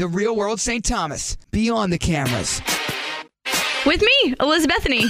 The Real World St. Thomas, beyond the cameras. With me, Elizabethany.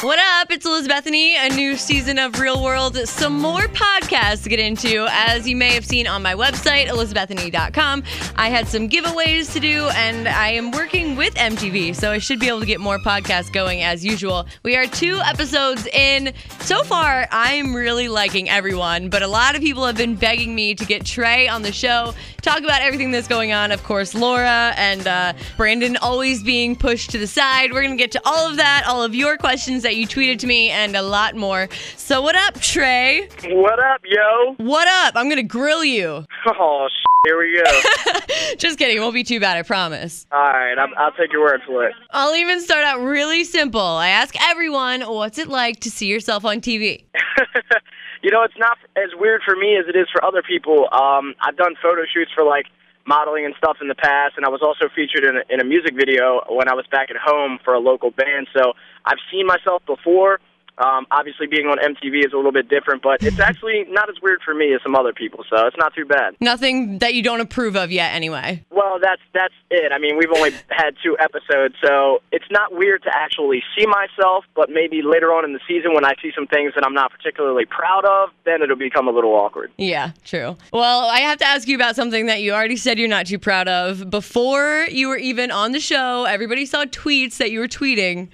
What up? It's Elizabethany, a new season of Real World. Some more podcasts to get into. As you may have seen on my website, elizabethany.com, I had some giveaways to do, and I am working with MTV, so I should be able to get more podcasts going as usual. We are two episodes in. So far, I'm really liking everyone, but a lot of people have been begging me to get Trey on the show, talk about everything that's going on. Of course, Laura and uh, Brandon always being pushed to the side. We're going to get to all of that, all of your questions that you tweeted to me, and a lot more. So, what up, Trey? What up, yo? What up? I'm going to grill you. Oh, here we go. Just kidding. It won't be too bad, I promise. All right, I'll take your word for it. I'll even start out really simple. I ask everyone, what's it like to see yourself on TV? you know, it's not as weird for me as it is for other people. Um, I've done photo shoots for like modeling and stuff in the past, and I was also featured in a, in a music video when I was back at home for a local band. So I've seen myself before. Um, obviously, being on MTV is a little bit different, but it's actually not as weird for me as some other people, so it's not too bad. Nothing that you don't approve of yet, anyway. Well, that's that's it. I mean, we've only had two episodes, so it's not weird to actually see myself. But maybe later on in the season, when I see some things that I'm not particularly proud of, then it'll become a little awkward. Yeah, true. Well, I have to ask you about something that you already said you're not too proud of. Before you were even on the show, everybody saw tweets that you were tweeting.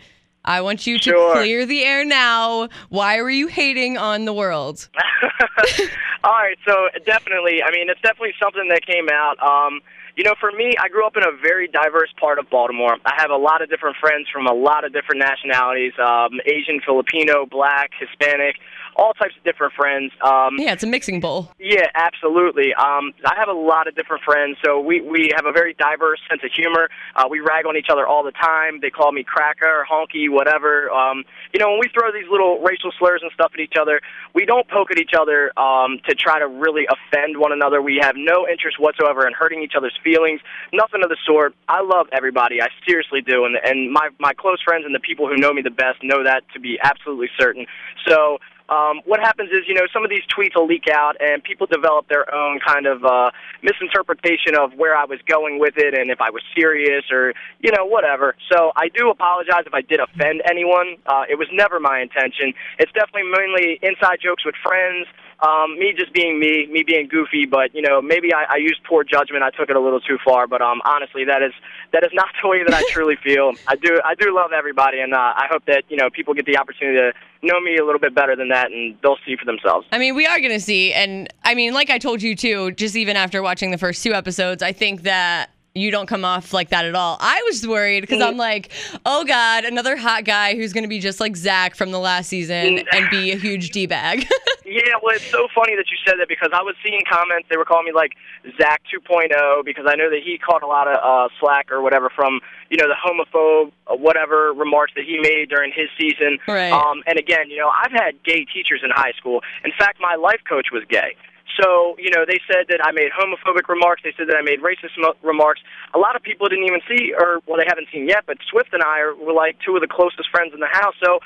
I want you to Sure. clear the air now. Why were you hating on the world? All right, so definitely, I mean, it's definitely something that came out. Um, you know, for me, I grew up in a very diverse part of Baltimore. I have a lot of different friends from a lot of different nationalities um, Asian, Filipino, black, Hispanic, all types of different friends. Um, Yeah, it's a mixing bowl. Yeah, absolutely. Um, I have a lot of different friends, so we we have a very diverse sense of humor. Uh, we rag on each other all the time. They call me cracker, honky, whatever. Um, you know, when we throw these little racial slurs and stuff at each other, we don't poke at each other um, to try to really offend one another. We have no interest whatsoever in hurting each other's feelings. Nothing of the sort. I love everybody. I seriously do, and and my my close friends and the people who know me the best know that to be absolutely certain. So um, what happens is, you know, some of these tweets will leak out, and people develop their own kind of uh, misinterpretation of where I was going with it, and if I was serious or, you know, whatever. So I do apologize if I did offend anyone. Uh, it was never my intention. It's definitely mainly inside jokes with friends. Um, me just being me, me being goofy, but you know, maybe I, I used poor judgment. I took it a little too far, but um, honestly, that is that is not the way that I truly feel. I do I do love everybody, and uh, I hope that you know people get the opportunity to know me a little bit better than that, and they'll see for themselves. I mean, we are going to see. And I mean, like I told you too, just even after watching the first two episodes, I think that you don't come off like that at all. I was worried because I'm like, oh God, another hot guy who's going to be just like Zach from the last season and be a huge D bag. Yeah, well, it's so funny that you said that because I was seeing comments. They were calling me like Zach 2.0 because I know that he caught a lot of uh, slack or whatever from you know the homophobe uh, whatever remarks that he made during his season. Right. Um, and again, you know, I've had gay teachers in high school. In fact, my life coach was gay. So, you know, they said that I made homophobic remarks. They said that I made racist mo- remarks. A lot of people didn't even see, or, well, they haven't seen yet, but Swift and I are, were like two of the closest friends in the house. So,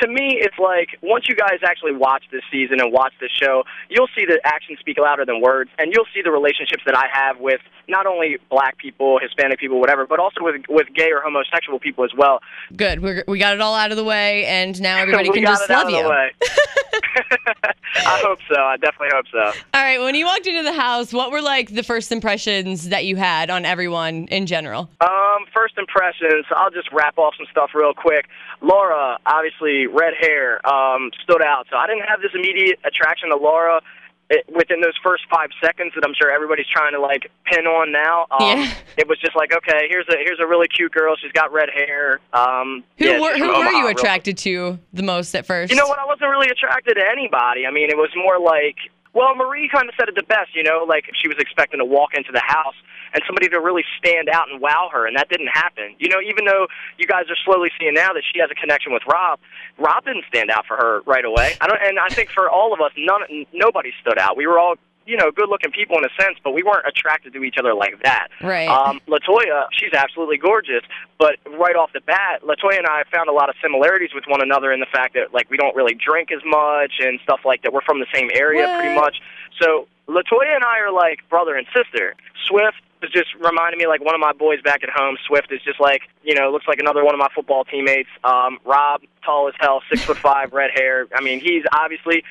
to me, it's like once you guys actually watch this season and watch this show, you'll see that actions speak louder than words, and you'll see the relationships that I have with not only black people, Hispanic people, whatever, but also with with gay or homosexual people as well. Good. We're, we got it all out of the way, and now everybody can just love you. I hope so. I definitely hope so. All right. When you walked into the house, what were like the first impressions that you had on everyone in general? Um, first impressions. I'll just wrap off some stuff real quick. Laura, obviously, red hair, um, stood out. So I didn't have this immediate attraction to Laura it, within those first five seconds that I'm sure everybody's trying to like pin on now. Um, Yeah. It was just like, okay, here's a here's a really cute girl. She's got red hair. Um, Who yeah, were who were Omaha, you attracted to the most at first? you know what? I wasn't really attracted to anybody. I mean, it was more like, well, Marie kind of said it the best, you know, like she was expecting to walk into the house and somebody to really stand out and wow her, and that didn't happen. You know, even though you guys are slowly seeing now that she has a connection with Rob, Rob didn't stand out for her right away. I don't, and I think for all of us, none, nobody stood out. We were all. You know, good-looking people in a sense, but we weren't attracted to each other like that. Right. Um, Latoya, she's absolutely gorgeous, but right off the bat, Latoya and I found a lot of similarities with one another in the fact that like we don't really drink as much and stuff like that. We're from the same area pretty much. So Latoya and I are like brother and sister. Swift, was just reminding me like one of my boys back at home. Swift is just like you know looks like another one of my football teammates. Um, Rob, tall as hell, six foot five, red hair. I mean, he's obviously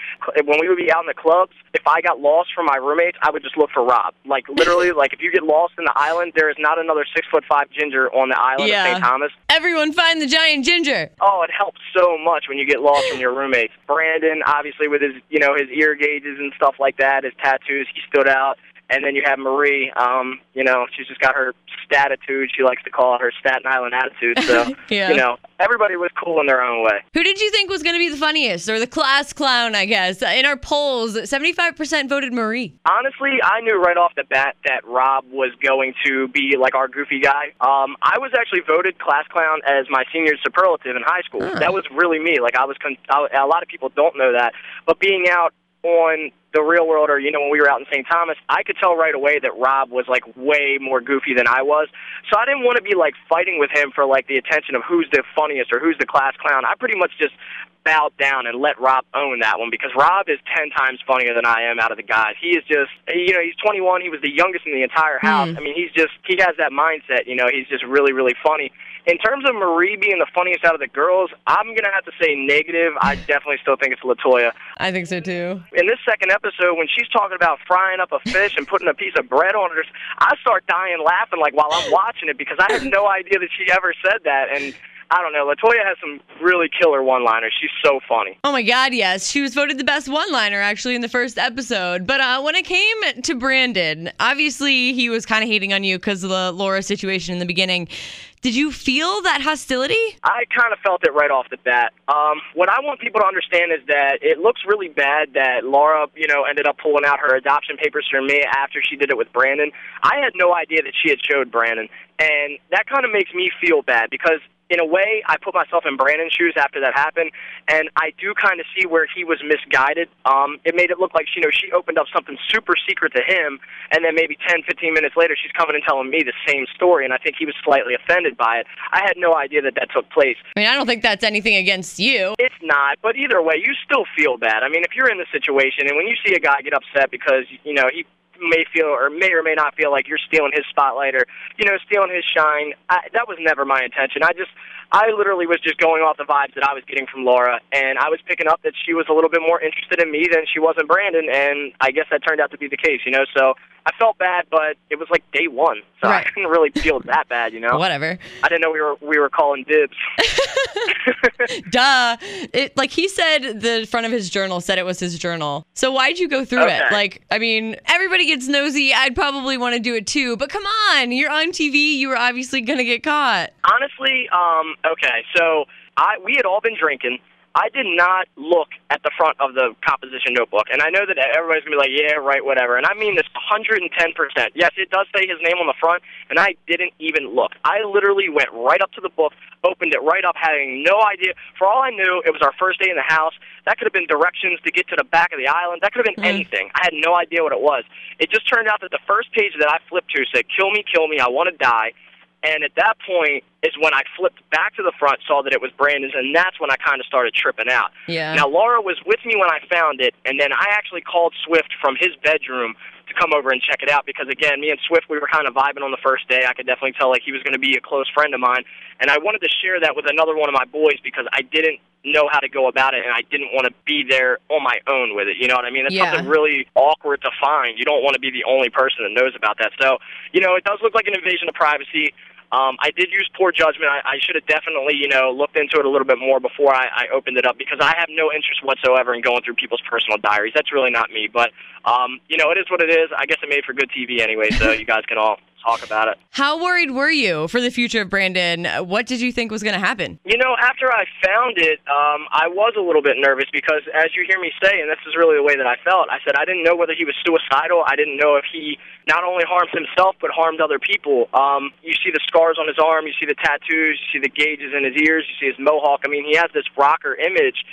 when we would be out in the clubs. If I got lost from my roommates, I would just look for Rob. Like literally, like if you get lost in the island, there is not another six foot five ginger on the island Yeah. of St. Thomas. Everyone find the giant ginger. Oh, it helps so much when you get lost from your roommates. Brandon, obviously, with his you know his ear gauges and stuff like that, his tattoos, he stood out. And then you have Marie. Um, you know, she's just got her statitude. She likes to call it her Staten Island attitude. So, Yeah. you know, everybody was cool in their own way. Who did you think was going to be the funniest or the class clown, I guess? In our polls, 75% voted Marie. Honestly, I knew right off the bat that Rob was going to be like our goofy guy. Um, I was actually voted class clown as my senior superlative in high school. That was really me. Like I was, con- I, a lot of people don't know that, but being out on the real world, or you know, when we were out in St. Thomas, I could tell right away that Rob was like way more goofy than I was. So I didn't want to be like fighting with him for like the attention of who's the funniest or who's the class clown. I pretty much just bowed down and let Rob own that one because Rob is ten times funnier than I am out of the guys. He is just, you know, he's 21. He was the youngest in the entire hmm. house. I mean, he's just, he has that mindset. You know, he's just really, really funny. In terms of Marie being the funniest out of the girls, I'm gonna have to say negative. I definitely still think it's Latoya. I think so too. In this second episode, when she's talking about frying up a fish and putting a piece of bread on it, I start dying laughing like while I'm watching it because I had no idea that she ever said that. And I don't know, Latoya has some really killer one-liners. She's so funny. Oh my God, yes. She was voted the best one liner actually in the first episode. But uh, when it came to Brandon, obviously he was kind of hating on you because of the Laura situation in the beginning. Did you feel that hostility? I kind of felt it right off the bat. Um, what I want people to understand is that it looks really bad that Laura, you know, ended up pulling out her adoption papers for me after she did it with Brandon. I had no idea that she had showed Brandon, and that kind of makes me feel bad because in a way, I put myself in Brandon's shoes after that happened, and I do kind of see where he was misguided. Um, it made it look like you know she opened up something super secret to him, and then maybe 10, 15 minutes later, she's coming and telling me the same story, and I think he was slightly offended by it. I had no idea that that took place. I mean, I don't think that's anything against you. It's not, but either way, you still feel bad. I mean, if you're in the situation, and when you see a guy get upset because you know he may feel or may or may not feel like you're stealing his spotlight or you know stealing his shine. I, that was never my intention. I just I literally was just going off the vibes that I was getting from Laura, and I was picking up that she was a little bit more interested in me than she was in Brandon, and I guess that turned out to be the case. You know, so I felt bad, but it was like day one, so Right. I didn't really feel that bad. You know, Whatever. I didn't know we were we were calling dibs. Duh. It like he said the front of his journal said it was his journal. So why'd you go through it? Like, I mean, everybody gets nosy. I'd probably want to do it too. But come on, you're on TV. You were obviously gonna get caught. Honestly, um, okay, so I we had all been drinking. I did not look at the front of the composition notebook, and I know that everybody's gonna be like, "Yeah, right, whatever." And I mean this 110 percent. Yes, it does say his name on the front, and I didn't even look. I literally went right up to the book, opened it right up, having no idea. For all I knew, it was our first day in the house. That could have been directions to get to the back of the island. That could have been mm-hmm. anything. I had no idea what it was. It just turned out that the first page that I flipped to said, "Kill me, kill me, I want to die." And at that point is when I flipped back to the front, saw that it was Brandon's, and that's when I kind of started tripping out. Yeah. Now, Laura was with me when I found it, and then I actually called Swift from his bedroom to come over and check it out because, again, me and Swift, we were kind of vibing on the first day. I could definitely tell like he was going to be a close friend of mine, and I wanted to share that with another one of my boys because I didn't know how to go about it, and I didn't want to be there on my own with it. You know what I mean? That's Yeah. something really awkward to find. You don't want to be the only person that knows about that. So, you know, it does look like an invasion of privacy. Um, I did use poor judgment. I, I should have definitely, you know, looked into it a little bit more before I, I opened it up because I have no interest whatsoever in going through people's personal diaries. That's really not me. But, um, you know, it is what it is. I guess it made for good TV anyway, so you guys can all talk about it. How worried were you for the future of Brandon? What did you think was going to happen? You know, after I found it, um, I was a little bit nervous because, as you hear me say, and this is really the way that I felt, I said I didn't know whether he was suicidal. I didn't know if he not only harmed himself but harmed other people. Um, you see the scars on his arm, you see the tattoos, you see the gauges in his ears, you see his mohawk. I mean, he has this rocker image.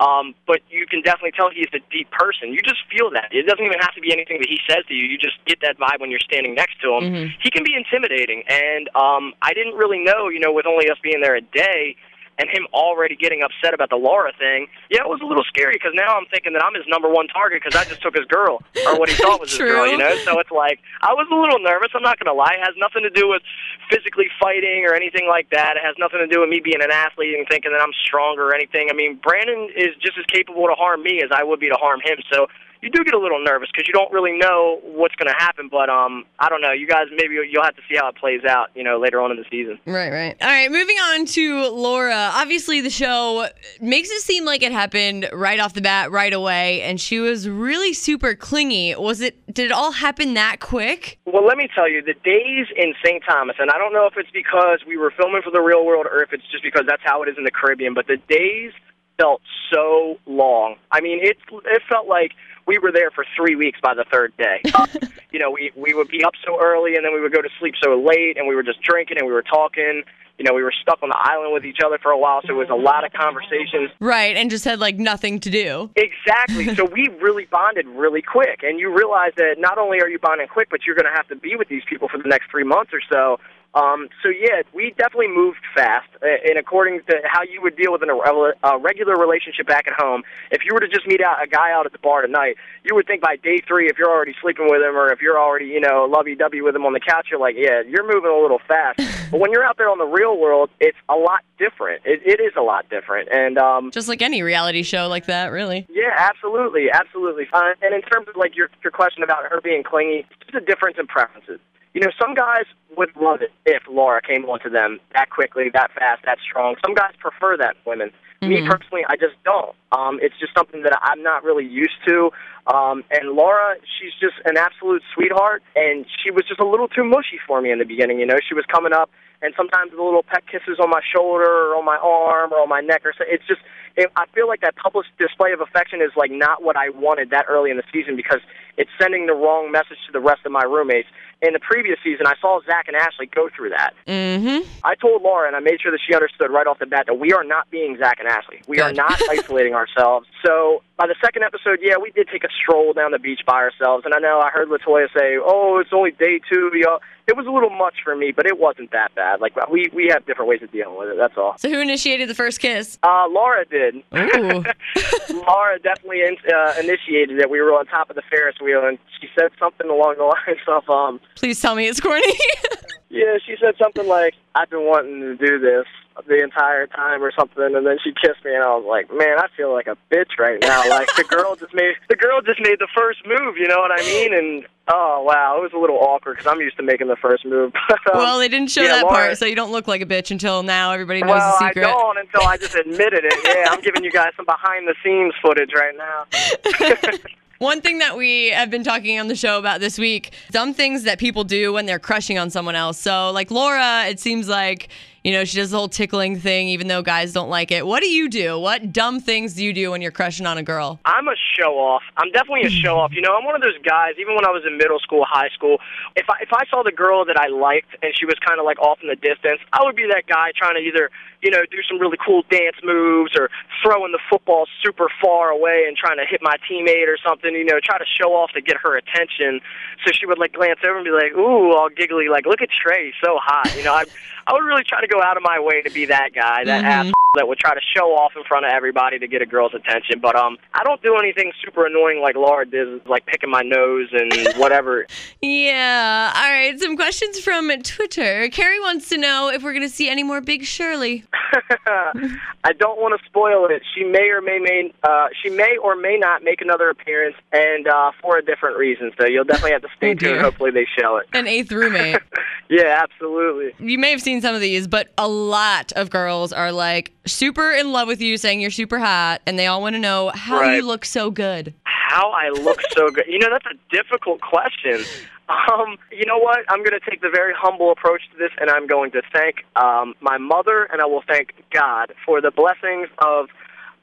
Um, but you can definitely tell he's a deep person. You just feel that. It doesn't even have to be anything that he says to you. You just get that vibe when you're standing next to him. He can be intimidating, and um, I didn't really know, you know, with only us being there a day, and him already getting upset about the Laura thing, yeah, it was a little scary because now I'm thinking that I'm his number one target because I just took his girl or what he thought was his girl, you know. So it's like I was a little nervous. I'm not gonna lie. It has nothing to do with physically fighting or anything like that. It has nothing to do with me being an athlete and thinking that I'm stronger or anything. I mean, Brandon is just as capable to harm me as I would be to harm him. So you do get a little nervous because you don't really know what's going to happen. But um, I don't know. You guys, maybe you'll have to see how it plays out. You know, later on in the season. Right, right. All right. Moving on to Laura. Obviously, the show makes it seem like it happened right off the bat, right away, and she was really super clingy. Was it? Did it all happen that quick? Well, let me tell you, the days in St. Thomas, and I don't know if it's because we were filming for the real world or if it's just because that's how it is in the Caribbean, but the days felt so long. I mean, it it felt like we were there for three weeks by the third day. you know, we we would be up so early, and then we would go to sleep so late, and we were just drinking and we were talking. You know, we were stuck on the island with each other for a while, so it was a lot of conversations. Right, and just had like nothing to do. Exactly. so we really bonded really quick, and you realize that not only are you bonding quick, but you're going to have to be with these people for the next three months or so. Um, so yeah, we definitely moved fast, and according to how you would deal with an, a regular relationship back at home, if you were to just meet out a guy out at the bar tonight, you would think by day three, if you're already sleeping with him or if you're already you know lovey-dovey with him on the couch, you're like, yeah, you're moving a little fast. but when you're out there on the real world, it's a lot different. It, it is a lot different, and um, just like any reality show like that, really. Yeah, absolutely, absolutely. Uh, and in terms of like your your question about her being clingy, it's a difference in preferences. You know, some guys would love it if Laura came onto them that quickly, that fast, that strong. Some guys prefer that women. Mm-hmm. Me personally, I just don't. Um, it's just something that I'm not really used to. Um, and Laura, she's just an absolute sweetheart, and she was just a little too mushy for me in the beginning. You know, she was coming up, and sometimes the little pet kisses on my shoulder or on my arm or on my neck, or so. It's just, it, I feel like that public display of affection is like not what I wanted that early in the season because it's sending the wrong message to the rest of my roommates in the previous season, I saw Zach and Ashley go through that. Mm-hmm. I told Laura, and I made sure that she understood right off the bat that we are not being Zach and Ashley. We Good. are not isolating ourselves. So by the second episode, yeah, we did take a stroll down the beach by ourselves. And I know I heard Latoya say, "Oh, it's only day two. You know, it was a little much for me, but it wasn't that bad. Like we we have different ways of dealing with it. That's all. So who initiated the first kiss? Uh, Laura did. Ooh. Laura definitely in, uh, initiated it. We were on top of the Ferris wheel, and she said something along the lines of, um, "Please tell me it's corny." yeah, she said something like, "I've been wanting to do this." The entire time or something and then she kissed me and I was like, Man, I feel like a bitch right now. Like the girl just made the girl just made the first move, you know what I mean? And oh wow, it was a little awkward because I'm used to making the first move. um, well, they didn't show yeah, that part, so you don't look like a bitch until now. Everybody knows well, the secret. I don't until I just admitted it. Yeah, I'm giving you guys some behind the scenes footage right now. One thing that we have been talking on the show about this week, dumb things that people do when they're crushing on someone else. So, like Laura, it seems like you know, she does the whole tickling thing, even though guys don't like it. What do you do? What dumb things do you do when you're crushing on a girl? I'm a show off. I'm definitely a show off. You know, I'm one of those guys. Even when I was in middle school, high school, if I if I saw the girl that I liked and she was kind of like off in the distance, I would be that guy trying to either you know do some really cool dance moves or throwing the football super far away and trying to hit my teammate or something. You know, try to show off to get her attention. So she would like glance over and be like, "Ooh," all giggly, like, "Look at Trey, so hot." You know, I I would really try to go out of my way to be that guy, that mm-hmm. ass that would try to show off in front of everybody to get a girl's attention. But um, I don't do anything super annoying like Laura did, like picking my nose and whatever. yeah. All right. Some questions from Twitter. Carrie wants to know if we're going to see any more Big Shirley. I don't want to spoil it. She may or may may uh, she may or may not make another appearance, and uh, for a different reason. So you'll definitely have to stay oh, tuned. Hopefully they show it. An eighth roommate. yeah, absolutely. You may have seen some of these, but a lot of girls are like super in love with you, saying you're super hot, and they all want to know how right. you look so good. How I look so good. You know, that's a difficult question. Um, you know what? I'm going to take the very humble approach to this, and I'm going to thank um, my mother, and I will thank God for the blessings of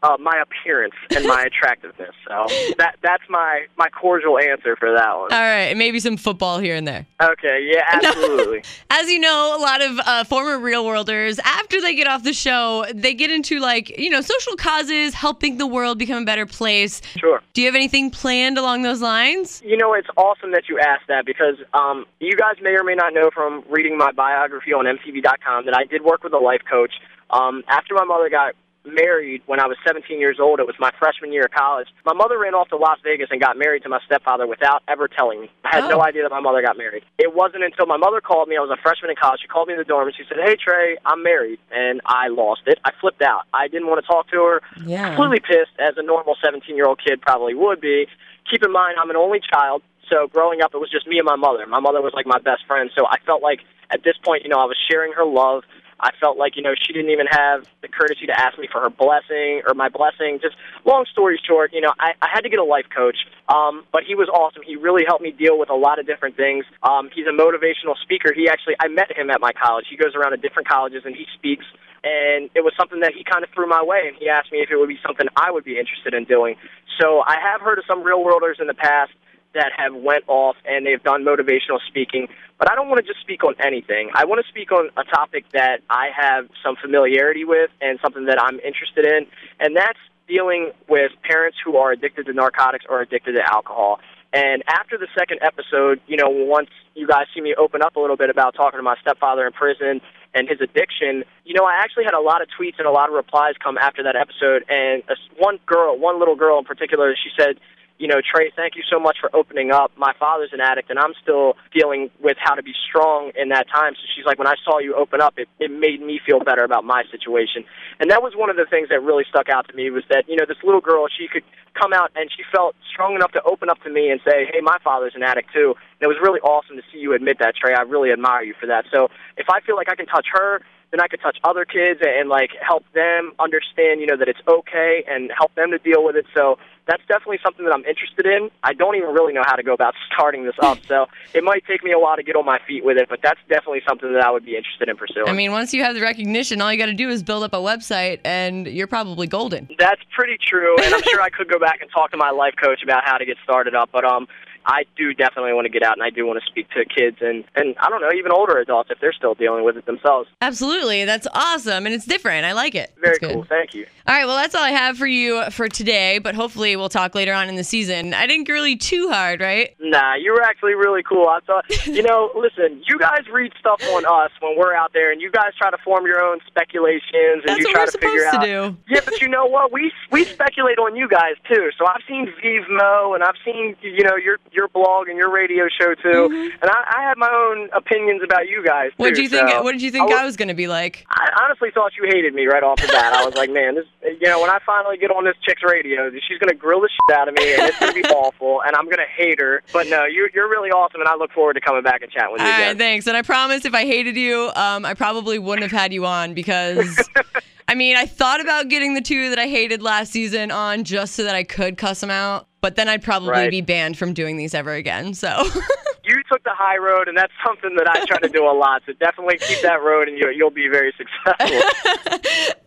uh, my appearance and my attractiveness. So that that's my my cordial answer for that one. All right, maybe some football here and there. Okay, yeah, absolutely. As you know, a lot of uh, former real worlders, after they get off the show, they get into like, you know, social causes, helping the world become a better place. sure. Do you have anything planned along those lines? You know, it's awesome that you asked that because um, you guys may or may not know from reading my biography on MTV.com that I did work with a life coach. Um, after my mother got married when I was 17 years old, it was my freshman year of college. My mother ran off to Las Vegas and got married to my stepfather without ever telling me. I had Oh. no idea that my mother got married. It wasn't until my mother called me. I was a freshman in college. She called me in the dorm and she said, "Hey Trey, I'm married," and I lost it. I flipped out. I didn't want to talk to her. Yeah. Completely pissed, as a normal 17 year old kid probably would be. Keep in mind, I'm an only child. So growing up, it was just me and my mother. My mother was like my best friend. So I felt like at this point, you know, I was sharing her love. I felt like, you know, she didn't even have the courtesy to ask me for her blessing or my blessing. Just long story short, you know, I, I had to get a life coach. Um, but he was awesome. He really helped me deal with a lot of different things. Um, he's a motivational speaker. He actually, I met him at my college. He goes around to different colleges and he speaks. And it was something that he kind of threw my way, and he asked me if it would be something I would be interested in doing. So I have heard of some real worlders in the past that have went off and they've done motivational speaking, but I don't want to just speak on anything. I want to speak on a topic that I have some familiarity with and something that I'm interested in, and that's dealing with parents who are addicted to narcotics or addicted to alcohol. And after the second episode, you know, once you guys see me open up a little bit about talking to my stepfather in prison and his addiction, you know, I actually had a lot of tweets and a lot of replies come after that episode. And one girl, one little girl in particular, she said, you know, Trey, thank you so much for opening up. My father's an addict, and I'm still dealing with how to be strong in that time. So she's like, when I saw you open up, it, it made me feel better about my situation. And that was one of the things that really stuck out to me was that, you know, this little girl, she could come out and she felt strong enough to open up to me and say, hey, my father's an addict too. And it was really awesome to see you admit that, Trey. I really admire you for that. So if I feel like I can touch her, then I could touch other kids and like help them understand, you know, that it's okay and help them to deal with it. So that's definitely something that I'm interested in. I don't even really know how to go about starting this up, so it might take me a while to get on my feet with it, but that's definitely something that I would be interested in pursuing. I mean, once you have the recognition, all you got to do is build up a website and you're probably golden. that's pretty true, and I'm sure I could go back and talk to my life coach about how to get started up, but um I do definitely want to get out and I do want to speak to kids and and I don't know, even older adults if they're still dealing with it themselves. Absolutely. That's awesome. And it's different. I like it. Very cool. Thank you. All right. Well, that's all I have for you for today, but hopefully we'll talk later on in the season. I didn't you too hard, right? Nah, you were actually really cool. I thought, you know, listen, you guys read stuff on us when we're out there, and you guys try to form your own speculations, and That's you try to figure supposed out. to do. Yeah, but you know what? We we speculate on you guys too. So I've seen Vive Mo, and I've seen you know your your blog and your radio show too, and I, I have my own opinions about you guys. What do you think? so What did you think I was- was going to be like? I honestly thought you hated me right off the bat. I was like, man, this, you know, when I finally get on this chick's radio, she's gonna grill the shit out of me, and it's gonna be awful, and I'm gonna hate her. But no, you're you're really awesome, and I look forward to coming back and chatting with All you right, again. thanks. And I promise if I hated you, um, I probably wouldn't have had you on because, I mean, I thought about getting the two that I hated last season on just so that I could cuss them out, but then I'd probably Right. be banned from doing these ever again. So, you took the high road, and that's something that I try to do a lot. So definitely keep that road, and you, you'll be very successful.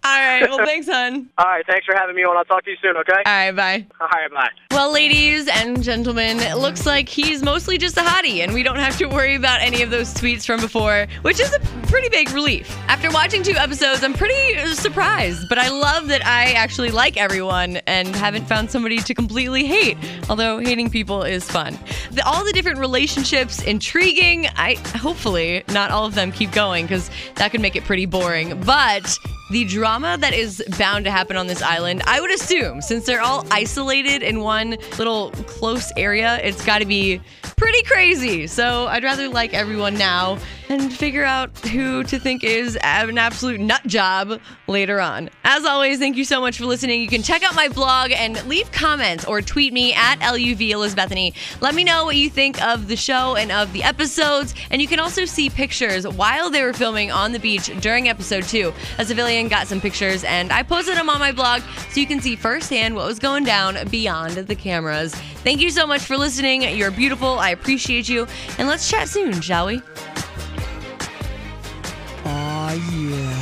all right. Well, thanks, hon. All right, thanks for having me on. I'll talk to you soon. Okay. All right, bye. All right, bye. Well, ladies and gentlemen, it looks like he's mostly just a hottie, and we don't have to worry about any of those tweets from before, which is a pretty big relief. After watching two episodes, I'm pretty uh, surprised, but I love that I actually like everyone and haven't found somebody to completely hate, although hating people is fun. The, all the different relationships, intriguing. I hopefully not all of them keep going because that could make it pretty boring, but the drama that is bound to happen on this island, I would assume, since they're all isolated in one little close area, it's got to be pretty crazy. So I'd rather like everyone now and figure out who to think is an absolute nut job later on. As always, thank you so much for listening. You can check out my blog and leave comments or tweet me at LUV Elizabethany. Let me know what you think of the show and of the episodes. And you can also see pictures while they were filming on the beach during episode two. A civilian got some pictures and I posted them on my blog so you can see firsthand what was going down beyond the cameras. Thank you so much for listening. You're beautiful. I appreciate you. And let's chat soon, shall we? Aw, yeah.